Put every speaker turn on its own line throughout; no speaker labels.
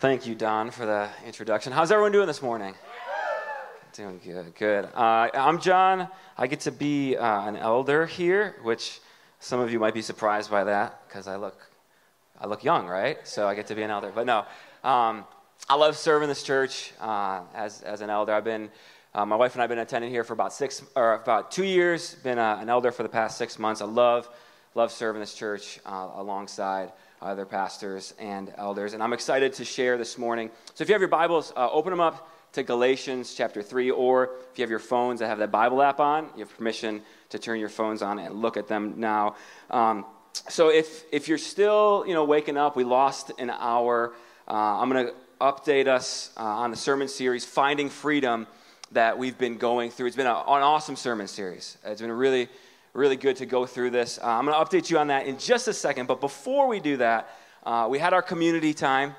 Thank you, Don, for the introduction. How's everyone doing this morning? Doing good, good. Uh, I'm Jon. I get to be uh, an elder here, which some of you might be surprised by that because I look, I look young, right? So I get to be an elder. But no, um, I love serving this church uh, as, as an elder. I've been, uh, my wife and I have been attending here for about six or about two years. Been uh, an elder for the past six months. I love, love serving this church uh, alongside other pastors and elders. And I'm excited to share this morning. So if you have your Bibles, uh, open them up to Galatians chapter 3, or if you have your phones that have that Bible app on, you have permission to turn your phones on and look at them now. Um, so if, if you're still you know, waking up, we lost an hour. Uh, I'm going to update us uh, on the sermon series, Finding Freedom, that we've been going through. It's been a, an awesome sermon series. It's been a really really good to go through this. Uh, I'm going to update you on that in just a second. But before we do that, uh, we had our community time.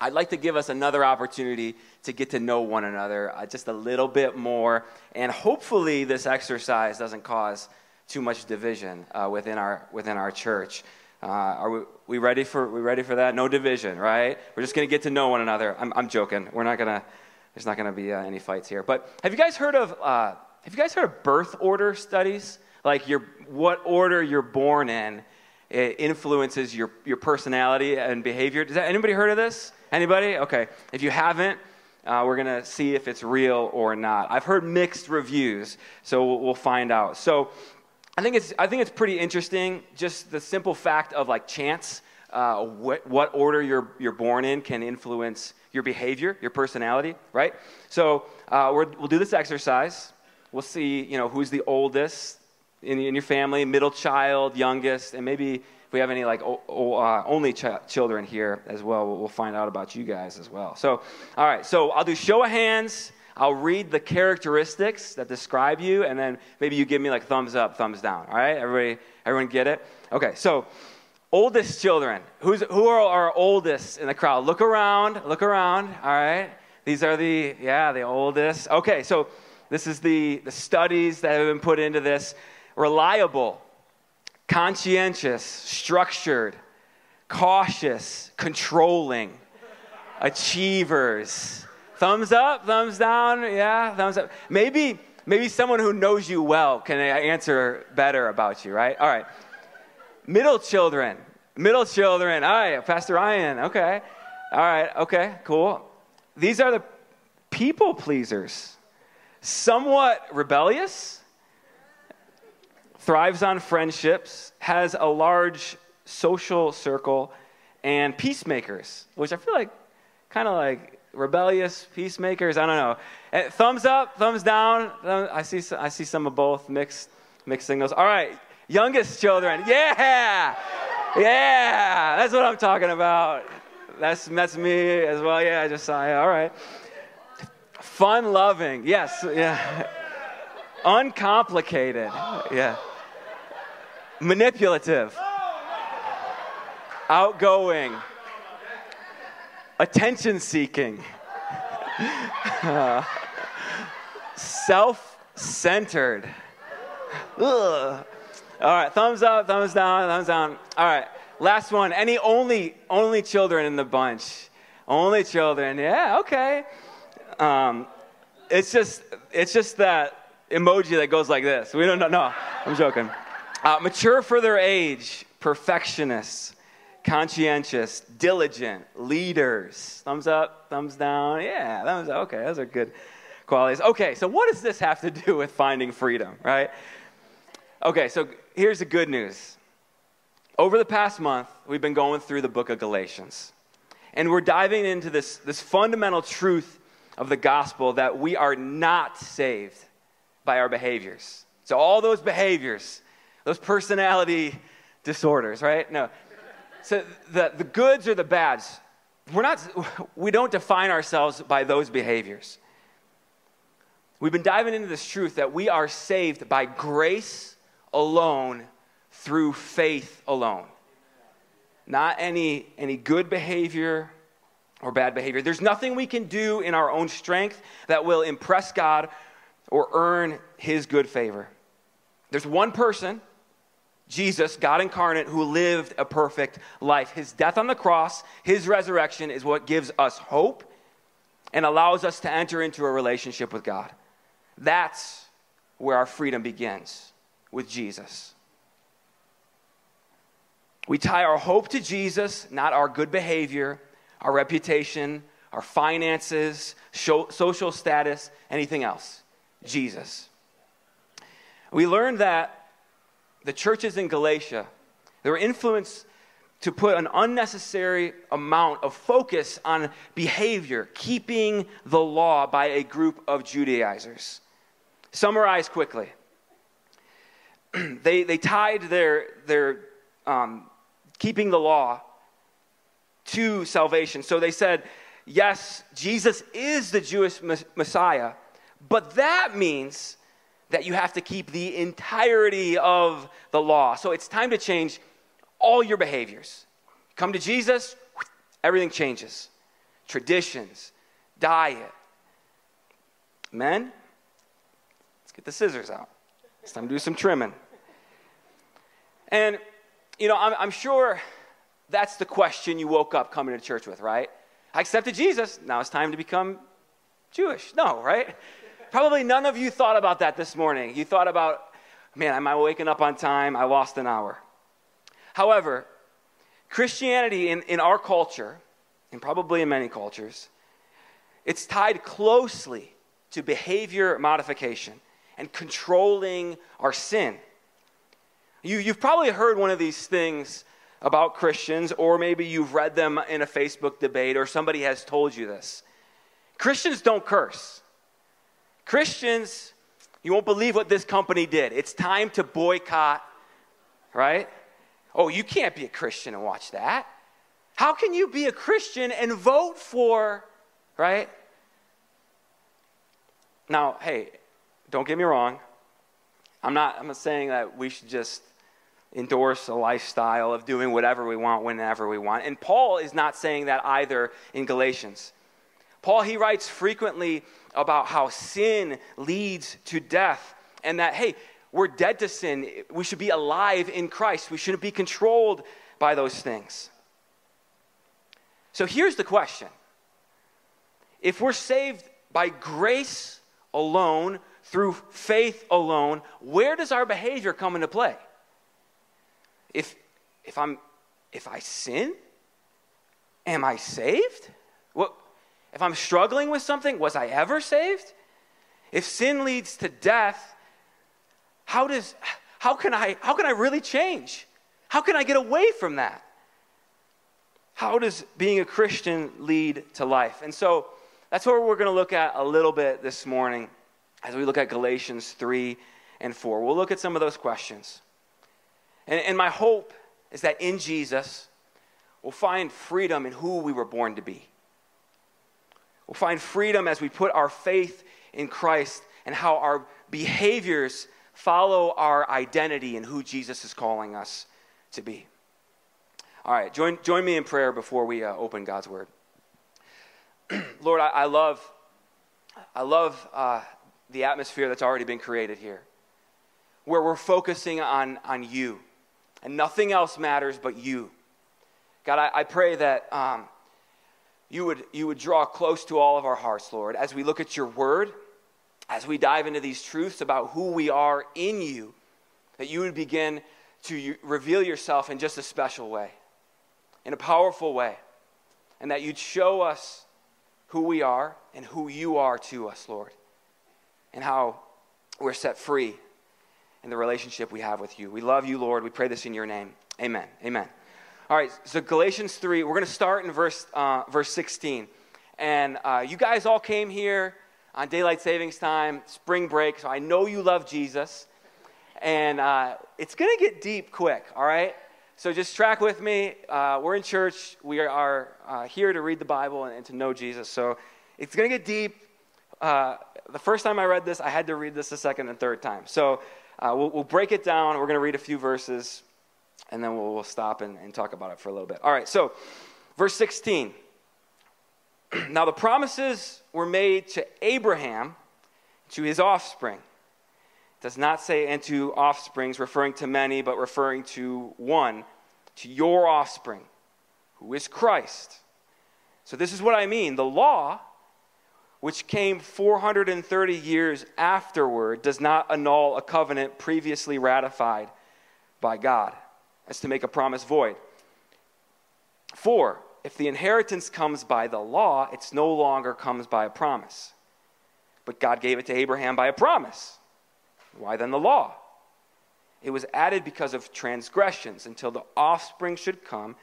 I'd like to give us another opportunity to get to know one another uh, just a little bit more. And hopefully, this exercise doesn't cause too much division uh, within, our, within our church. Uh, are we, we, ready for, we ready for that? No division, right? We're just going to get to know one another. I'm, I'm joking. We're not going to, there's not going to be uh, any fights here. But have you guys heard of, have you guys heard of birth order studies? Like your, what order you're born in influences your, your personality and behavior. Does that, anybody heard of this? Anybody? Okay. If you haven't, uh, we're going to see if it's real or not. I've heard mixed reviews, so we'll, we'll find out. So I think it's, I think it's pretty interesting, just the simple fact of like chance, uh, what, what order you're, you're born in can influence your behavior, your personality, right? So uh, we will do this exercise. We'll see, you know, who's the oldest, in, in your family, middle child, youngest, and maybe if we have any like o- o- uh, only ch- children here as well, well, we'll find out about you guys as well. So, all right, so I'll do show of hands. I'll read the characteristics that describe you, and then maybe you give me like thumbs up, thumbs down. All right, everybody, everyone get it? Okay, so oldest children. Who's, who are our oldest in the crowd? Look around, look around. All right, these are the yeah the oldest. Okay, so this is the the studies that have been put into this reliable, conscientious, structured, cautious, controlling, achievers. Thumbs up, thumbs down, yeah, thumbs up. Maybe, maybe someone who knows you well can answer better about you, right? All right. Middle children, middle children. All right, Pastor Ryan, okay. All right, okay, cool. These are the people pleasers. Somewhat rebellious, thrives on friendships, has a large social circle, and peacemakers, which I feel like kind of like rebellious peacemakers. I don't know. Eh, thumbs up, thumbs down. I see, I see some of both mixed, mixed signals. All right, youngest children. Yeah, yeah, that's what I'm talking about. That's that's me as well. Yeah, I just saw. Yeah, all right. Fun loving. Yes. Yeah. Uncomplicated. Yeah manipulative, outgoing, attention seeking, self centered. All right, thumbs up, thumbs down, thumbs down. All right, last one. Any only only children in the bunch? Only children. Yeah, okay. Um, it's just it's just that emoji that goes like this. We don't know. No, I'm joking. Uh, mature for their age, perfectionists, conscientious, diligent, leaders. Thumbs up, thumbs down. Yeah, thumbs up. Okay, those are good qualities. Okay, so what does this have to do with finding freedom, right? Okay, so here's the good news. Over the past month, we've been going through the book of Galatians. And we're diving into this, this fundamental truth of the gospel that we are not saved by our behaviors. So, all those behaviors those personality disorders, right? No. So the, the goods or the bads, we're not, we don't define ourselves by those behaviors. We've been diving into this truth that we are saved by grace alone through faith alone. Not any, any good behavior or bad behavior. There's nothing we can do in our own strength that will impress God or earn his good favor. There's one person Jesus, God incarnate, who lived a perfect life. His death on the cross, his resurrection is what gives us hope and allows us to enter into a relationship with God. That's where our freedom begins with Jesus. We tie our hope to Jesus, not our good behavior, our reputation, our finances, social status, anything else. Jesus. We learned that the churches in Galatia, they were influenced to put an unnecessary amount of focus on behavior, keeping the law by a group of Judaizers. Summarize quickly. they, they tied their, their um, keeping the law to salvation. So they said, yes, Jesus is the Jewish Messiah, but that means that you have to keep the entirety of the law. So it's time to change all your behaviors. Come to Jesus, everything changes. Traditions, diet. Men, let's get the scissors out. It's time to do some trimming. And, you know, I'm, I'm sure that's the question you woke up coming to church with, right? I accepted Jesus. Now it's time to become Jewish. No, right? Probably none of you thought about that this morning. You thought about, man, am I waking up on time? I lost an hour. However, Christianity in, in our culture, and probably in many cultures, it's tied closely to behavior modification and controlling our sin. You, you've probably heard one of these things about Christians, or maybe you've read them in a Facebook debate, or somebody has told you this. Christians don't curse. Christians, you won't believe what this company did. It's time to boycott, right? Oh, you can't be a Christian and watch that. How can you be a Christian and vote for, right? Now, hey, don't get me wrong. I'm not, I'm not saying that we should just endorse a lifestyle of doing whatever we want whenever we want. And Paul is not saying that either in Galatians. Paul, he writes frequently about how sin leads to death and that, hey, we're dead to sin. We should be alive in Christ. We shouldn't be controlled by those things. So here's the question If we're saved by grace alone, through faith alone, where does our behavior come into play? If, if, I'm, if I sin, am I saved? What, if I'm struggling with something, was I ever saved? If sin leads to death, how does how can I how can I really change? How can I get away from that? How does being a Christian lead to life? And so that's what we're going to look at a little bit this morning as we look at Galatians 3 and 4. We'll look at some of those questions. And, and my hope is that in Jesus, we'll find freedom in who we were born to be. We'll find freedom as we put our faith in Christ and how our behaviors follow our identity and who Jesus is calling us to be. All right, join, join me in prayer before we uh, open God's Word. Lord, I, I, love, I love uh, the atmosphere that's already been created here, where we're focusing on, on you, and nothing else matters but you. God, I, I pray that um, you, would, you would draw close to all of our hearts, Lord, as we look at your Word as we dive into these truths about who we are in you, that you would begin to reveal yourself in just a special way, in a powerful way, and that you'd show us who we are and who you are to us, Lord, and how we're set free in the relationship we have with you. We love you, Lord. We pray this in your name. Amen. Amen. All right, so Galatians 3, we're going to start in verse, uh, verse 16. And uh, you guys all came here on daylight savings time, spring break. So I know you love Jesus. And uh, it's going to get deep quick, all right? So just track with me. Uh, we're in church. We are uh, here to read the Bible and, and, to know Jesus. So it's going to get deep. Uh, the first time I read this, I had to read this a second and third time. So we'll, we'll, break it down. We're going to read a few verses, and then we'll, we'll stop and, and talk about it for a little bit. All right, so verse 16. now, the promises were made to Abraham, to his offspring. does not say, and to offsprings, referring to many, but referring to one, to your offspring, who is Christ. So, this is what I mean. The law, which came 430 years afterward, does not annul a covenant previously ratified by God, as to make a promise void. For, if the inheritance comes by the law, it no longer comes by a promise. But God gave it to Abraham by a promise. Why then the law? It was added because of transgressions until the offspring should come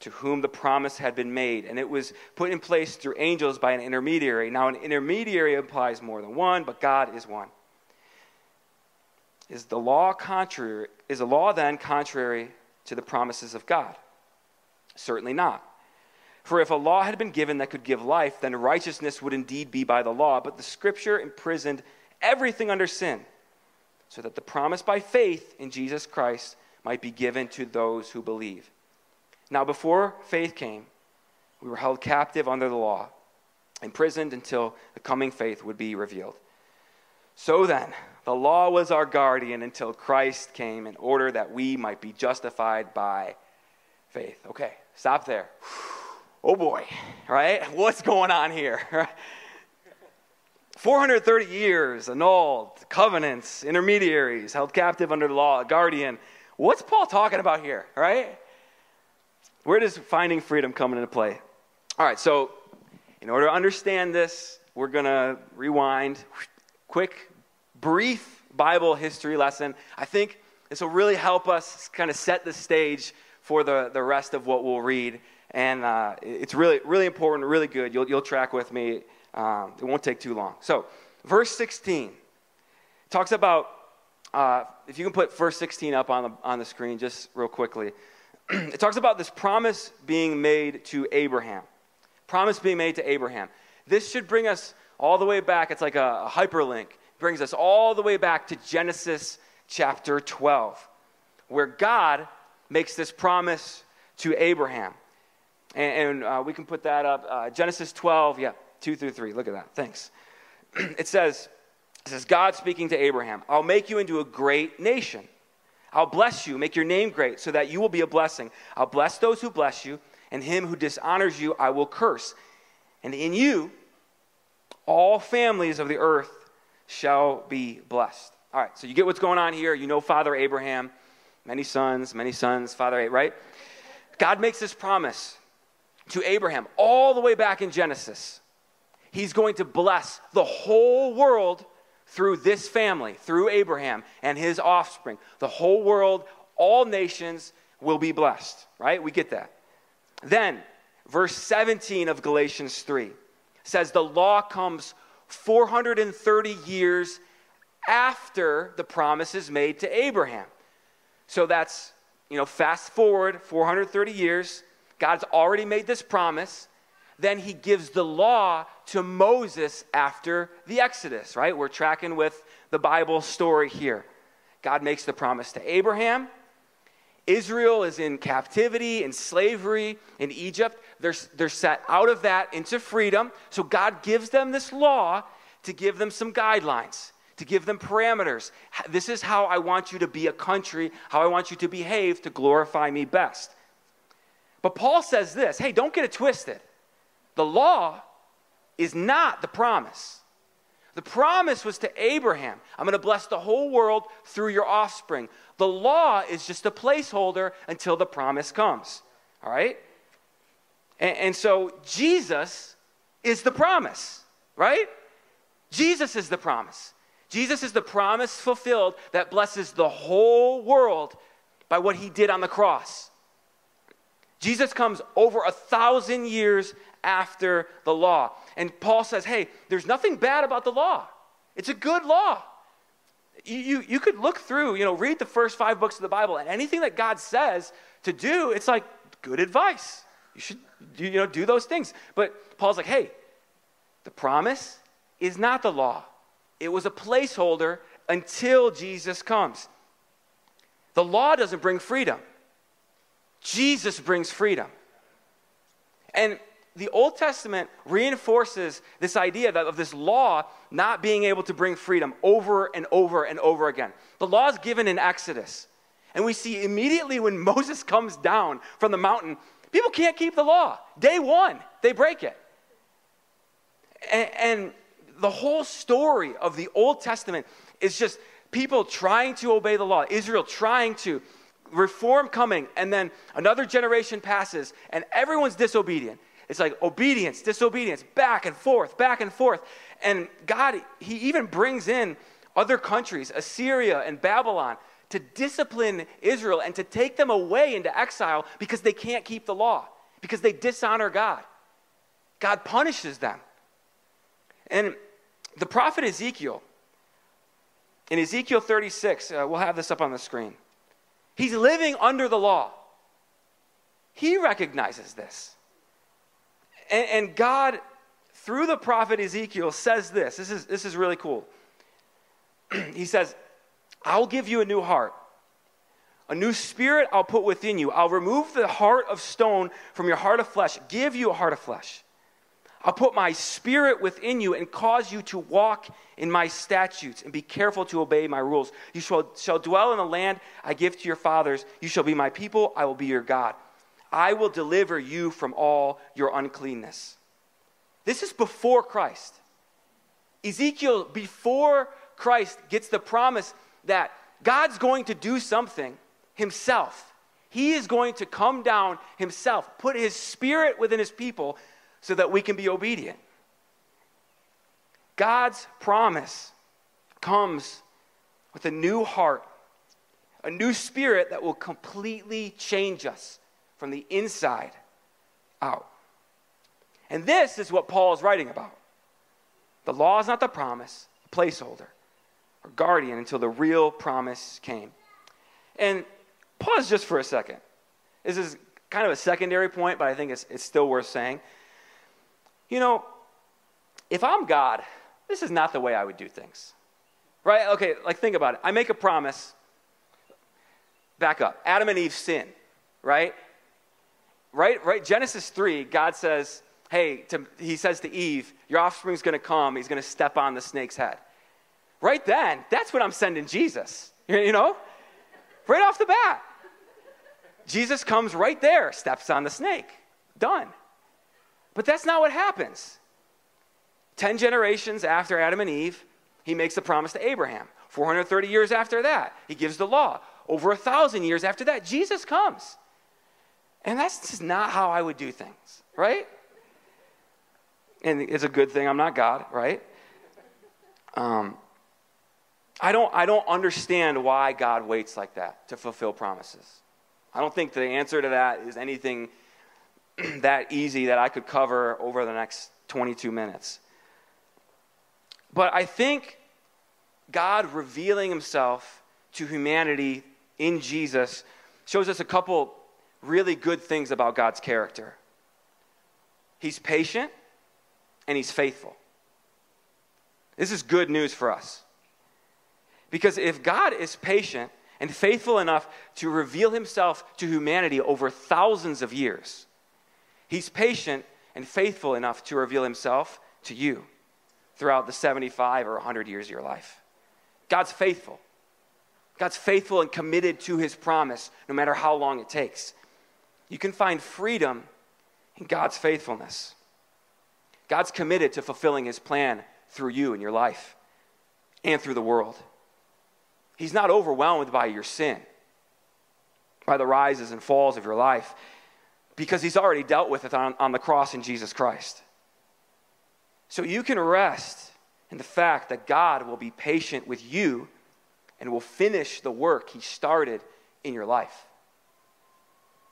to whom the promise had been made. And it was put in place through angels by an intermediary. Now, an intermediary implies more than one, but God is one. Is the law contrary? Is the law then contrary to the promises of God? Certainly not. For if a law had been given that could give life, then righteousness would indeed be by the law. But the scripture imprisoned everything under sin so that the promise by faith in Jesus Christ might be given to those who believe. Now, before faith came, we were held captive under the law, imprisoned until the coming faith would be revealed. So then, the law was our guardian until Christ came in order that we might be justified by faith. Okay, stop there. Oh boy, right? What's going on here? 430 years, annulled, covenants, intermediaries, held captive under the law, guardian. What's Paul talking about here, right? Where does finding freedom come into play? All right, so in order to understand this, we're going to rewind. Quick, brief Bible history lesson. I think this will really help us kind of set the stage for the, the rest of what we'll read. And uh, it's really, really important, really good. You'll, you'll track with me um, it won't take too long. So, verse 16 talks about, uh, if you can put verse 16 up on the, on the screen just real quickly. it talks about this promise being made to Abraham. Promise being made to Abraham. This should bring us all the way back. It's like a, a hyperlink. Brings us all the way back to Genesis chapter 12, where God makes this promise to Abraham. And, and uh, we can put that up. Uh, Genesis 12, yeah. 2 through 3. Look at that. Thanks. it says, it says, God speaking to Abraham, I'll make you into a great nation. I'll bless you, make your name great, so that you will be a blessing. I'll bless those who bless you, and him who dishonors you I will curse. And in you, all families of the earth shall be blessed. All right, so you get what's going on here. You know Father Abraham, many sons, many sons, Father, right? God makes this promise to Abraham all the way back in Genesis he's going to bless the whole world through this family, through Abraham and his offspring. The whole world, all nations will be blessed, right? We get that. Then, verse 17 of Galatians 3 says the law comes 430 years after the promise is made to Abraham. So that's, you know, fast forward 430 years. God's already made this promise then he gives the law to Moses after the Exodus, right? We're tracking with the Bible story here. God makes the promise to Abraham. Israel is in captivity and slavery in Egypt. They're, they're set out of that into freedom. So God gives them this law to give them some guidelines, to give them parameters. This is how I want you to be a country, how I want you to behave to glorify me best. But Paul says this hey, don't get it twisted. The law is not the promise. The promise was to Abraham I'm going to bless the whole world through your offspring. The law is just a placeholder until the promise comes. All right? And, and, so Jesus is the promise, right? Jesus is the promise. Jesus is the promise fulfilled that blesses the whole world by what he did on the cross. Jesus comes over a thousand years after the law. And Paul says, hey, there's nothing bad about the law, it's a good law. You, you, you could look through, you know, read the first five books of the Bible, and anything that God says to do, it's like good advice. You should, you know, do those things. But Paul's like, hey, the promise is not the law. It was a placeholder until Jesus comes. The law doesn't bring freedom. Jesus brings freedom. And the Old Testament reinforces this idea that, of this law not being able to bring freedom over and over and over again. The law is given in Exodus. And we see immediately when Moses comes down from the mountain, people can't keep the law. Day one, they break it. And, and the whole story of the Old Testament is just people trying to obey the law, Israel trying to, reform coming, and then another generation passes, and everyone's disobedient. It's like obedience, disobedience, back and forth, back and forth. And God, He even brings in other countries, Assyria and Babylon, to discipline Israel and to take them away into exile because they can't keep the law, because they dishonor God. God punishes them. And the prophet Ezekiel, in Ezekiel 36, uh, we'll have this up on the screen. He's living under the law. He recognizes this. And, and, God, through the prophet Ezekiel, says this. This is, this is really cool. he says, I'll give you a new heart. A new spirit I'll put within you. I'll remove the heart of stone from your heart of flesh, give you a heart of flesh. I'll put my spirit within you and cause you to walk in my statutes and be careful to obey my rules. You shall, shall dwell in the land I give to your fathers. You shall be my people. I will be your God. I will deliver you from all your uncleanness. This is before Christ. Ezekiel, before Christ, gets the promise that God's going to do something himself. He is going to come down himself, put his spirit within his people so that we can be obedient. God's promise comes with a new heart, a new spirit that will completely change us from the inside out. And this is what Paul is writing about. The law is not the promise, a placeholder or guardian until the real promise came. And pause just for a second. This is kind of a secondary point, but I think it's, it's still worth saying. You know, if I'm God, this is not the way I would do things. Right? Okay, like think about it. I make a promise. Back up. Adam and Eve sin, right? Right? Right? Genesis 3, God says, hey, to, he says to Eve, your offspring's going to come. He's going to step on the snake's head. Right then, that's when I'm sending Jesus. You know? Right off the bat. Jesus comes right there, steps on the snake. Done. But that's not what happens. Ten generations after Adam and Eve, he makes a promise to Abraham. 430 years after that, he gives the law. Over a thousand years after that, Jesus comes. And that's just not how I would do things, right? And it's a good thing I'm not God, right? Um, I don't, I don't understand why God waits like that to fulfill promises. I don't think the answer to that is anything that easy that I could cover over the next 22 minutes. But I think God revealing himself to humanity in Jesus shows us a couple really good things about God's character. He's patient and he's faithful. This is good news for us. Because if God is patient and faithful enough to reveal himself to humanity over thousands of years, He's patient and faithful enough to reveal himself to you throughout the 75 or 100 years of your life. God's faithful. God's faithful and committed to his promise, no matter how long it takes. You can find freedom in God's faithfulness. God's committed to fulfilling his plan through you and your life and through the world. He's not overwhelmed by your sin, by the rises and falls of your life because he's already dealt with it on, on the cross in Jesus Christ. So you can rest in the fact that God will be patient with you and will finish the work he started in your life.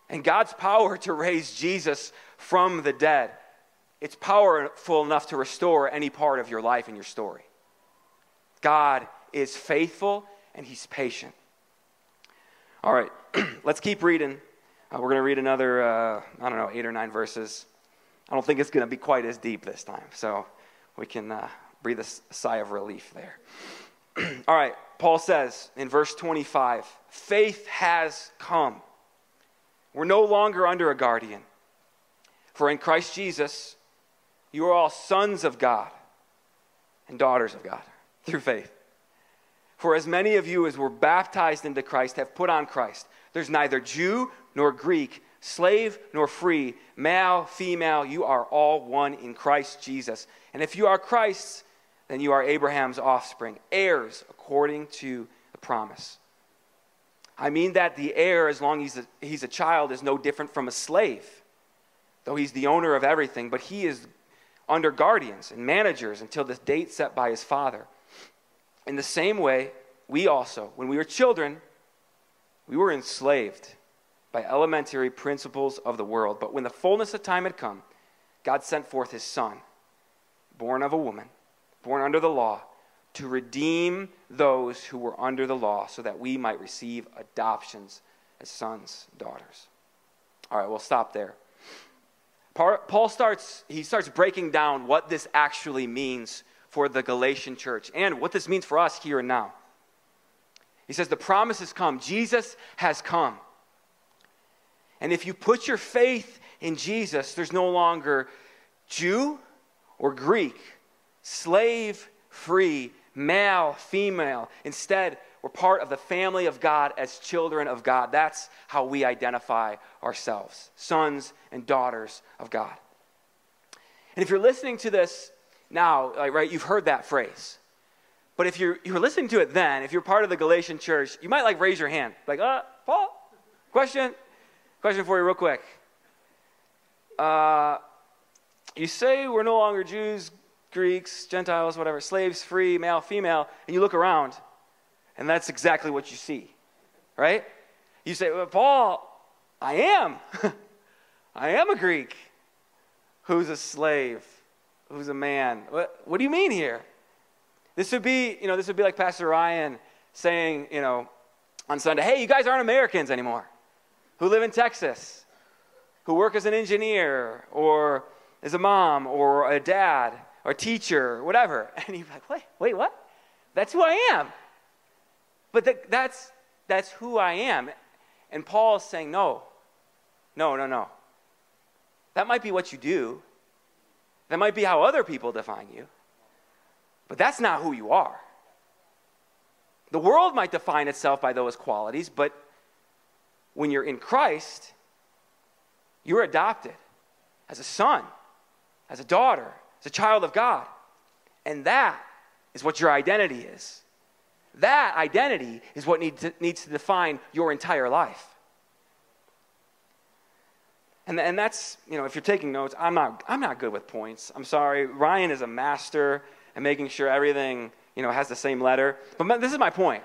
And God's power to raise Jesus from the dead, it's powerful enough to restore any part of your life and your story. God is faithful and he's patient. All right, let's keep reading uh, we're going to read another, uh, I don't know, eight or nine verses. I don't think it's going to be quite as deep this time, so we can uh, breathe a sigh of relief there. All right, Paul says in verse 25 faith has come. We're no longer under a guardian. For in Christ Jesus, you are all sons of God and daughters of God through faith. For as many of you as were baptized into Christ have put on Christ. There's neither Jew nor Greek, slave nor free, male, female, you are all one in Christ Jesus. And if you are Christ's, then you are Abraham's offspring, heirs according to the promise. I mean that the heir, as long as he's a, he's a child, is no different from a slave, though he's the owner of everything, but he is under guardians and managers until the date set by his father. In the same way, we also, when we were children, we were enslaved by elementary principles of the world. But when the fullness of time had come, God sent forth his son, born of a woman, born under the law to redeem those who were under the law so that we might receive adoptions as sons daughters. All right we'll stop there. Paul starts he starts breaking down what this actually means for the galatian church and what this means for us here and now. He says the promise has come. Jesus has come. And if you put your faith in jesus there's no longer jew or greek slave free male, female. Instead, we're part of the family of God as children of God. That's how we identify ourselves sons and daughters of God. And if you're listening to this now, right, you've heard that phrase. But if you're, you were listening to it then, if you're part of the Galatian church, you might like raise your hand. Like, uh, Paul, question? Question for you, real quick. Uh, you say we're no longer Jews, Greeks, Gentiles, whatever, slaves, free, male, female, and you look around, and that's exactly what you see, right? You say, well, Paul, I am. I am a Greek who's a slave, who's a man. What, what do you mean here? This would be, you know, this would be like Pastor Ryan saying, you know, on Sunday, hey, you guys aren't Americans anymore who live in Texas, who work as an engineer or as a mom or a dad or teacher, or whatever. And you're like, wait, wait, what? That's who I am. But that, that's, that's who I am. And Paul's saying, no, no, no, no. That might be what you do. That might be how other people define you. But that's not who you are. The world might define itself by those qualities, but when you're in Christ, you're adopted as a son, as a daughter, as a child of God. And that is what your identity is. That identity is what need to, needs to define your entire life. And, and that's, you know, if you're taking notes, I'm not, I'm not good with points. I'm sorry. Ryan is a master at making sure everything, you know, has the same letter. But this is my point.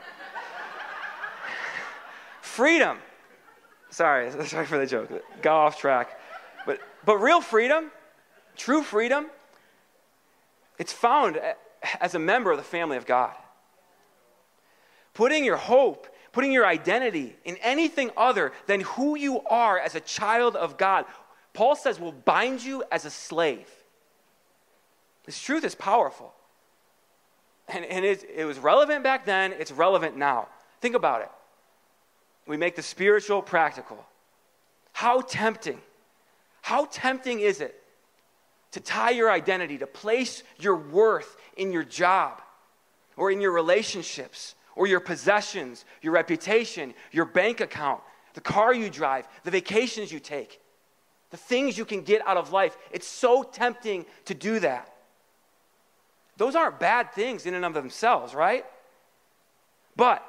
freedom. Sorry, sorry for the joke. Got off track. But, but real freedom, true freedom, it's found as a member of the family of God. Putting your hope, putting your identity in anything other than who you are as a child of God, Paul says will bind you as a slave. This truth is powerful. And, and it, it was relevant back then, it's relevant now. Think about it. We make the spiritual practical. How tempting, how tempting is it to tie your identity, to place your worth in your job or in your relationships or your possessions, your reputation, your bank account, the car you drive, the vacations you take, the things you can get out of life. It's so tempting to do that. Those aren't bad things in and of themselves, right? But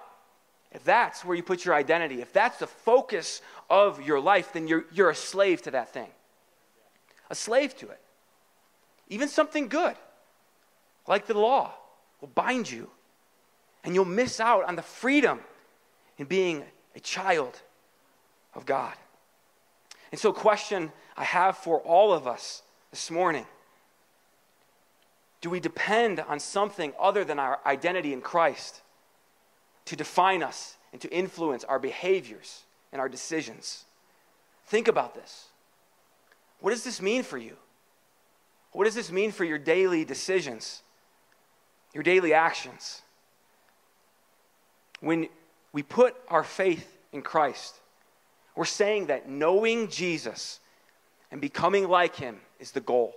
if that's where you put your identity, if that's the focus of your life, then you're, you're a slave to that thing. A slave to it. Even something good, like the law, will bind you. And you'll miss out on the freedom in being a child of God. And so, question I have for all of us this morning do we depend on something other than our identity in Christ to define us and to influence our behaviors and our decisions? Think about this. What does this mean for you? What does this mean for your daily decisions, your daily actions? When we put our faith in Christ, we're saying that knowing Jesus
And becoming like him is the goal.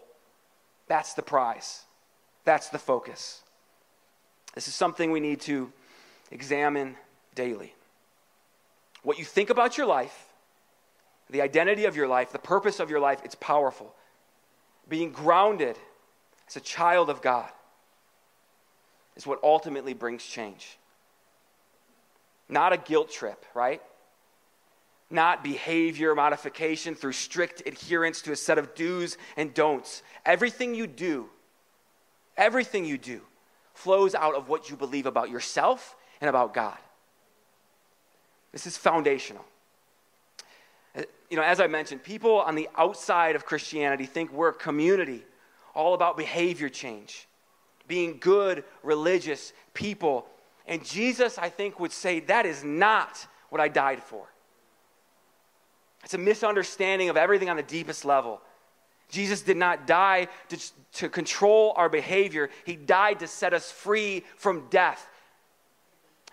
That's the prize. That's the focus. This is something we need to examine daily. What you think about your life, the identity of your life, the purpose of your life, it's powerful. Being grounded as a child of God is what ultimately brings change. Not a guilt trip, right? Not behavior modification through strict adherence to a set of do's and don'ts. Everything you do, everything you do, flows out of what you believe about yourself and about God. This is foundational. You know, as I mentioned, people on the outside of Christianity think we're a community all about behavior change, being good, religious people. And Jesus, I think, would say that is not what I died for. It's a misunderstanding of everything on the deepest level. Jesus did not die to, to control our behavior, He died to set us free from death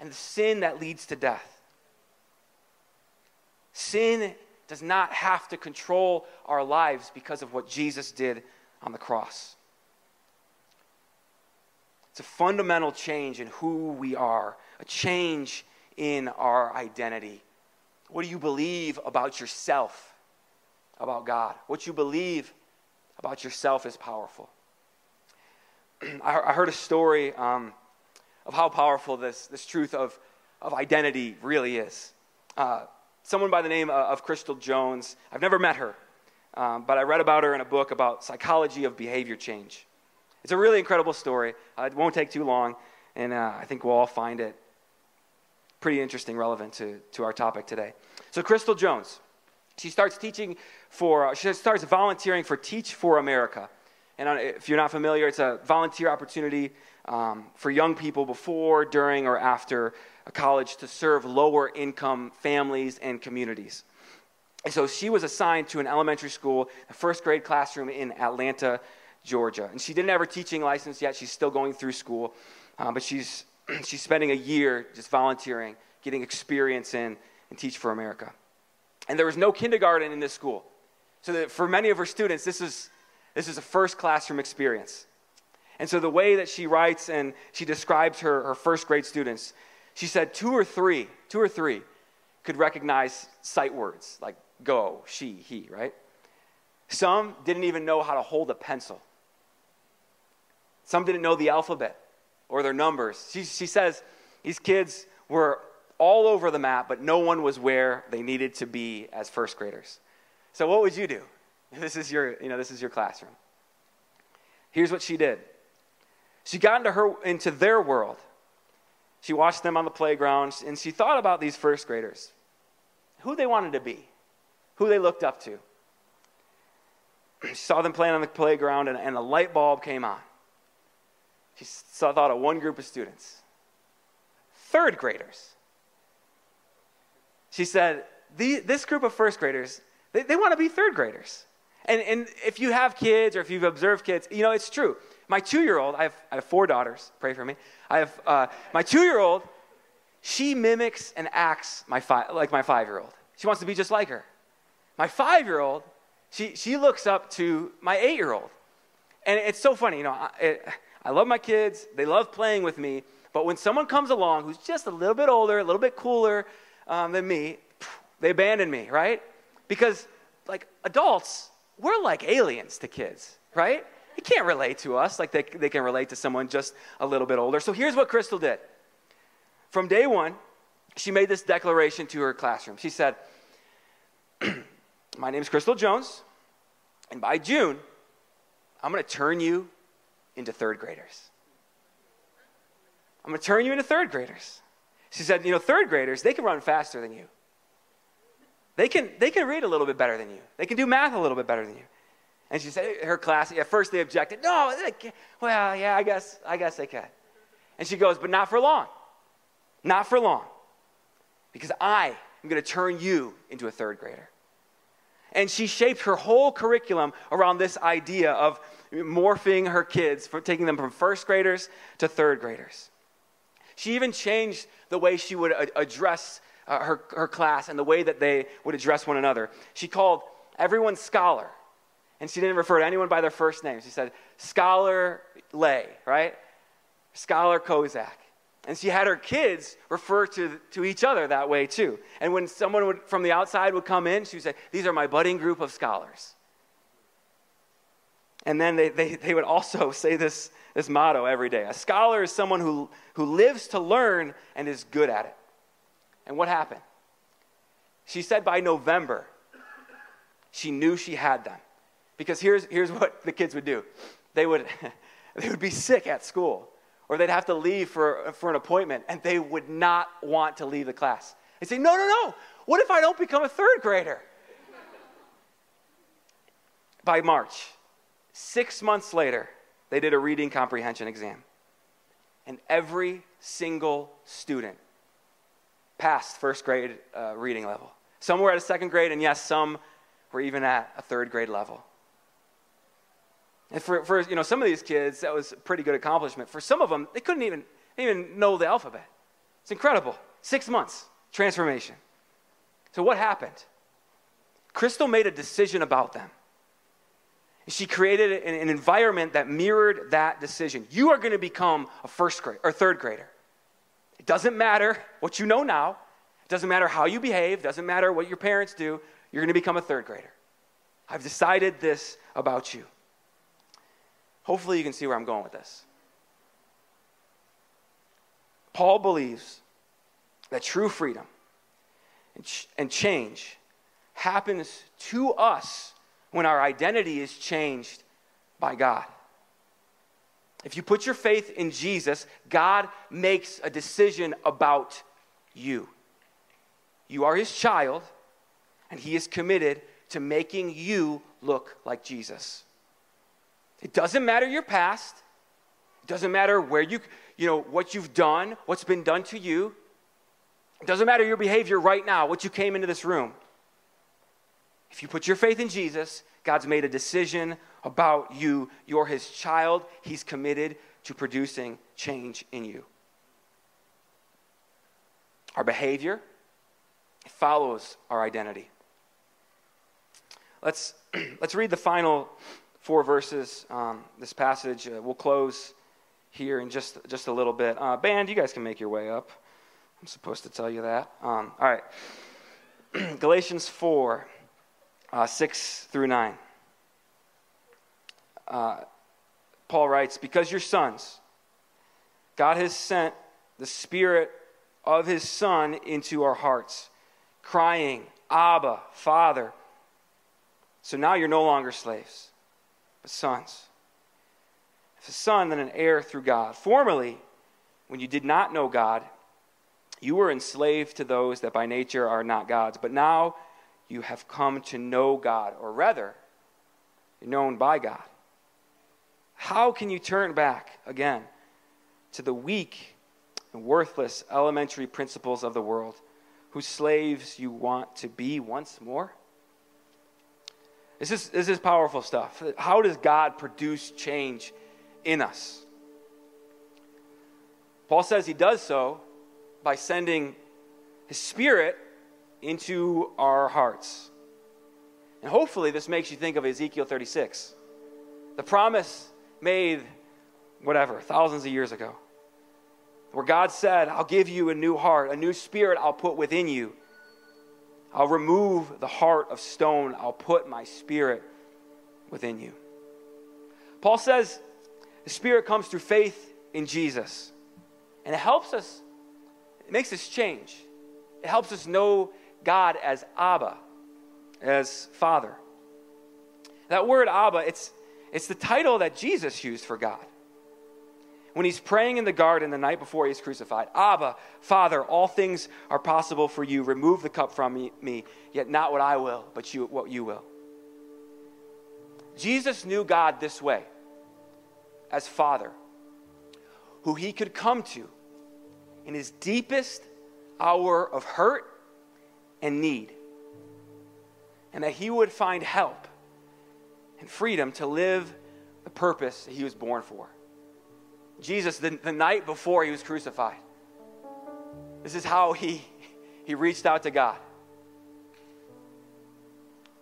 and the sin that leads to death. Sin does not have to control our lives because of what Jesus did on the cross. It's a fundamental change in who we are, a change in our identity. What do you believe about yourself, about God? What you believe about yourself is powerful. I heard a story um, of how powerful this, this truth of, of identity really is. Uh, someone by the name of Crystal Jones, I've never met her, um, but I read about her in a book about psychology of behavior change. It's a really incredible story. Uh, it won't take too long, and uh, I think we'll all find it pretty interesting, relevant to, to our topic today. So, Crystal Jones, she starts teaching for, she starts volunteering for Teach for America. And if you're not familiar, it's a volunteer opportunity um, for young people before, during, or after college to serve lower income families and communities. And so she was assigned to an elementary school, a first grade classroom in Atlanta, Georgia. And she didn't have her teaching license yet. She's still going through school. Uh, but she's, she's spending a year just volunteering, getting experience in, in Teach for America. And there was no kindergarten in this school. So that for many of her students, this is, this is a first classroom experience. And so the way that she writes and she describes her, her first grade students, she said two or three, two or three could recognize sight words like go, she, he, right? Some didn't even know how to hold a pencil. Some didn't know the alphabet or their numbers. She, she says these kids were all over the map, but no one was where they needed to be as first graders. So what would you do? This is your, you know, this is your classroom. Here's what she did. She got into her into their world. She watched them on the playground and she thought about these first graders. Who they wanted to be who they looked up to. She saw them playing on the playground, and, and a light bulb came on. She saw, thought of one group of students, third graders. She said, This group of first graders, they, they want to be third graders. And, and if you have kids or if you've observed kids, you know, it's true. My two year old, I, I have, four daughters, pray for me. I have uh, my two year old, she mimics and acts my fi- like my five year old. She wants to be just like her. My five year old, she, she looks up to my eight year old. And it's so funny, you know, I, it, I love my kids, they love playing with me, but when someone comes along who's just a little bit older, a little bit cooler um, than me, they abandon me, right? Because, like, adults, we're like aliens to kids, right? They can't relate to us like they, they can relate to someone just a little bit older. So here's what Crystal did. From day one, she made this declaration to her classroom. She said, My name is Crystal Jones, and by June, I'm going to turn you into third graders. I'm going to turn you into third graders. She said, You know, third graders, they can run faster than you. They can, they can read a little bit better than you. They can do math a little bit better than you. And she said, her class, at first they objected, no, they well, yeah, I guess, I guess they can. And she goes, but not for long. Not for long. Because I am going to turn you into a third grader. And she shaped her whole curriculum around this idea of morphing her kids, for taking them from first graders to third graders. She even changed the way she would address uh, her, her class and the way that they would address one another. She called everyone scholar And she didn't refer to anyone by their first name. She said, Scholar Lay, right? Scholar Kozak. And she had her kids refer to, to each other that way too. And when someone would, from the outside would come in, she would say, These are my budding group of scholars. And then they, they, they would also say this, this motto every day A scholar is someone who, who lives to learn and is good at it. And what happened? She said by November, she knew she had them. Because here's, here's what the kids would do they would, they would be sick at school or they'd have to leave for, for an appointment and they would not want to leave the class. They'd say, No, no, no. What if I don't become a third grader? By March, six months later, they did a reading comprehension exam. And every single student passed first grade uh, reading level. Some were at a second grade, and yes, some were even at a third grade level. And for, for you know, some of these kids, that was a pretty good accomplishment. For some of them, they couldn't even, even know the alphabet. It's incredible. Six months, transformation. So, what happened? Crystal made a decision about them. She created an, an environment that mirrored that decision. You are going to become a first grade or third grader. It doesn't matter what you know now. It doesn't matter how you behave. It doesn't matter what your parents do. You're going to become a third grader. I've decided this about you. Hopefully, you can see where I'm going with this. Paul believes that true freedom and change happens to us when our identity is changed by God. If you put your faith in Jesus, God makes a decision about you. You are his child, and he is committed to making you look like Jesus. It doesn't matter your past. It doesn't matter where you, you know, what you've done, what's been done to you. It doesn't matter your behavior right now, what you came into this room. If you put your faith in Jesus, God's made a decision about you. You're his child. He's committed to producing change in you. Our behavior follows our identity. Let's, let's read the final four verses, um, this passage. Uh, we'll close here in just, just a little bit. Uh, band, you guys can make your way up. I'm supposed to tell you that. Um, all right. Galatians 4, uh, 6 through 9. Uh, Paul writes, Because you're sons, God has sent the Spirit of His Son into our hearts, crying, Abba, Father. So now you're no longer slaves but sons. If a son, then an heir through God. Formerly, when you did not know God, you were enslaved to those that by nature are not God's. But now you have come to know God, or rather, known by God. How can you turn back again to the weak and worthless elementary principles of the world, whose slaves you want to be once more? This is, this is powerful stuff. How does God produce change in us? Paul says he does so by sending his spirit into our hearts. And hopefully, this makes you think of Ezekiel 36, the promise made, whatever, thousands of years ago, where God said, I'll give you a new heart, a new spirit I'll put within you I'll remove the heart of stone. I'll put my spirit within you. Paul says the spirit comes through faith in Jesus. And it helps us, it makes us change. It helps us know God as Abba, as Father. That word Abba, it's, it's the title that Jesus used for God when he's praying in the garden the night before he's crucified Abba, Father, all things are possible for you. Remove the cup from me, yet not what I will, but you, what you will. Jesus knew God this way as Father, who he could come to in his deepest hour of hurt and need, and that he would find help and freedom to live the purpose that he was born for. Jesus, the, the night before he was crucified, this is how he, he reached out to God.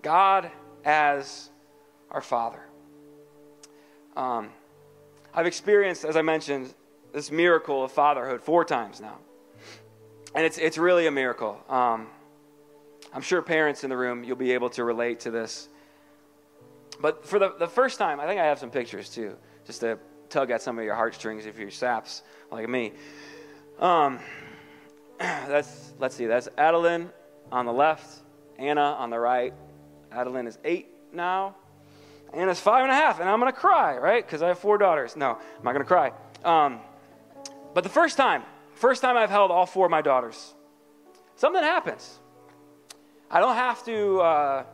God as our Father. Um, I've experienced, as I mentioned, this miracle of fatherhood four times now. And it's, it's really a miracle. Um, I'm sure parents in the room, you'll be able to relate to this. But for the, the first time, I think I have some pictures too, just to tug at some of your heartstrings if you're saps like me. Um, that's, let's see, that's Adeline on the left, Anna on the right. Adeline is eight now. Anna's five and a half, and I'm to cry, right? Because I have four daughters. No, I'm not to cry. Um, but the first time, first time I've held all four of my daughters, something happens. I don't have to. Uh,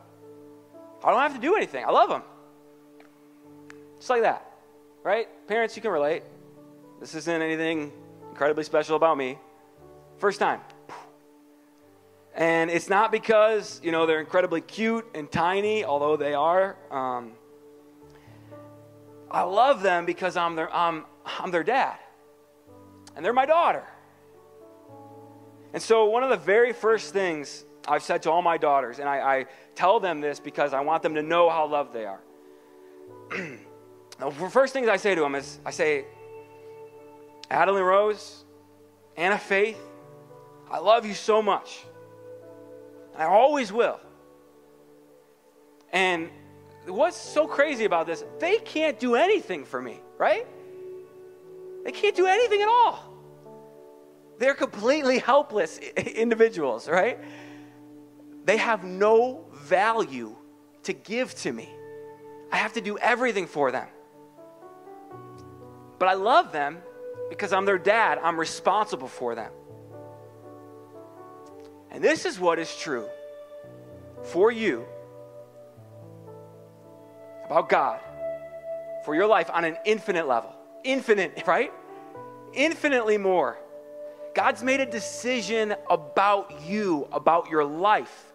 I don't have to do anything. I love them. Just like that, right? Parents, you can relate. This isn't anything incredibly special about me. First time. And it's not because, you know, they're incredibly cute and tiny, although they are. Um, I love them because I'm their, I'm, I'm their dad. And they're my daughter. And so, one of the very first things I've said to all my daughters, and I, I tell them this because I want them to know how loved they are. the first things I say to them is I say, Adeline Rose, Anna Faith, I love you so much. I always will. And what's so crazy about this, they can't do anything for me, right? They can't do anything at all. They're completely helpless individuals, right? They have no value to give to me. I have to do everything for them. But I love them because I'm their dad. I'm responsible for them. And this is what is true for you about God, for your life on an infinite level. Infinite, right? Infinitely more. God's made a decision about you, about your life.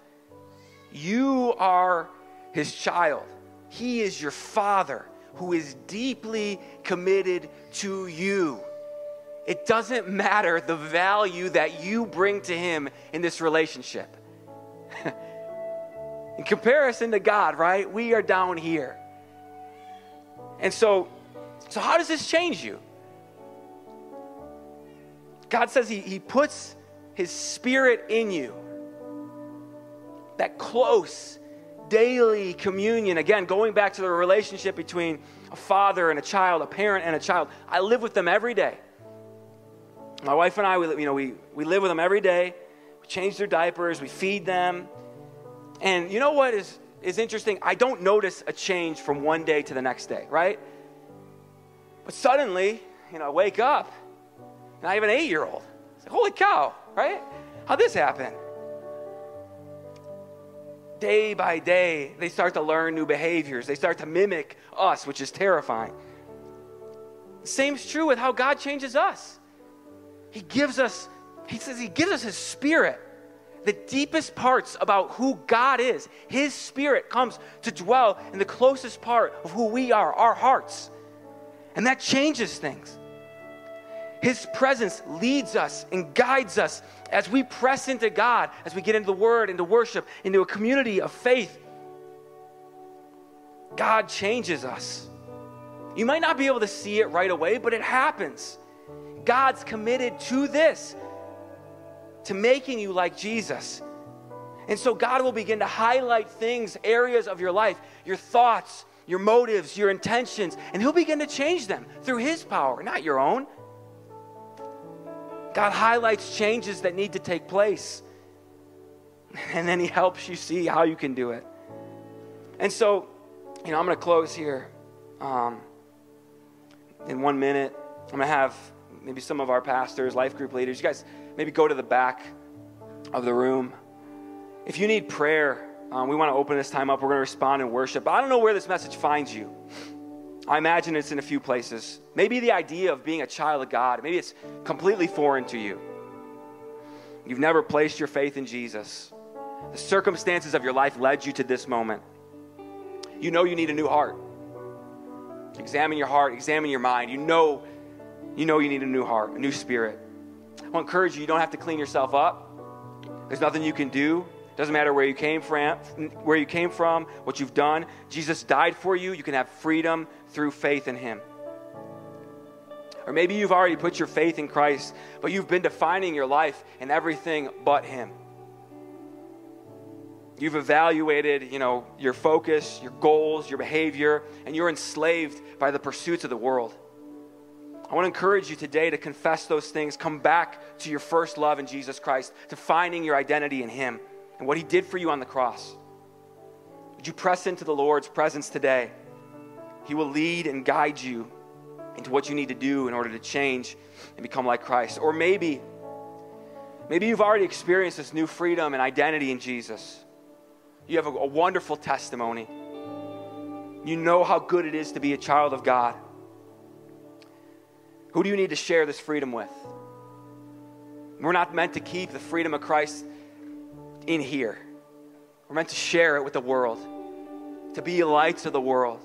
You are his child. He is your father who is deeply committed to you. It doesn't matter the value that you bring to him in this relationship. in comparison to God, right? We are down here. And so, so how does this change you? God says he, he puts His Spirit in you. That close, daily communion. Again, going back to the relationship between a father and a child, a parent and a child. I live with them every day. My wife and I, we, you know, we, we live with them every day. We change their diapers, we feed them. And you know what is is interesting. I don't notice a change from one day to the next day, right? But suddenly, you know, I wake up and I have an eight year old. Like, Holy cow, right? How'd this happen? Day by day, they start to learn new behaviors. They start to mimic us, which is terrifying. Same's true with how God changes us. He gives us, He says, He gives us His Spirit the deepest parts about who God is. His Spirit comes to dwell in the closest part of who we are, our hearts. And that changes things. His presence leads us and guides us as we press into God, as we get into the Word, into worship, into a community of faith. God changes us. You might not be able to see it right away, but it happens. God's committed to this to making you like Jesus. And so God will begin to highlight things, areas of your life, your thoughts, your motives, your intentions, and He'll begin to change them through His power, not your own. God highlights changes that need to take place. And then He helps you see how you can do it. And so, you know, I'm going to close here um, in one minute. I'm going to have maybe some of our pastors, life group leaders, you guys maybe go to the back of the room. If you need prayer, um, we want to open this time up. We're going to respond in worship. I don't know where this message finds you. I imagine it's in a few places. Maybe the idea of being a child of God, maybe it's completely foreign to you. You've never placed your faith in Jesus. The circumstances of your life led you to this moment. You know you need a new heart. Examine your heart, examine your mind. You know you know you need a new heart, a new spirit. I want to encourage you, you don't have to clean yourself up. There's nothing you can do. It Doesn't matter where you came from, where you came from, what you've done. Jesus died for you. You can have freedom through faith in him. Or maybe you've already put your faith in Christ, but you've been defining your life in everything but him. You've evaluated, you know, your focus, your goals, your behavior, and you're enslaved by the pursuits of the world. I want to encourage you today to confess those things, come back to your first love in Jesus Christ, to finding your identity in Him and what He did for you on the cross. Would you press into the Lord's presence today? He will lead and guide you into what you need to do in order to change and become like Christ. Or maybe, maybe you've already experienced this new freedom and identity in Jesus. You have a, a wonderful testimony. You know how good it is to be a child of God. Who do you need to share this freedom with? We're not meant to keep the freedom of Christ in here. We're meant to share it with the world, to be lights of the world.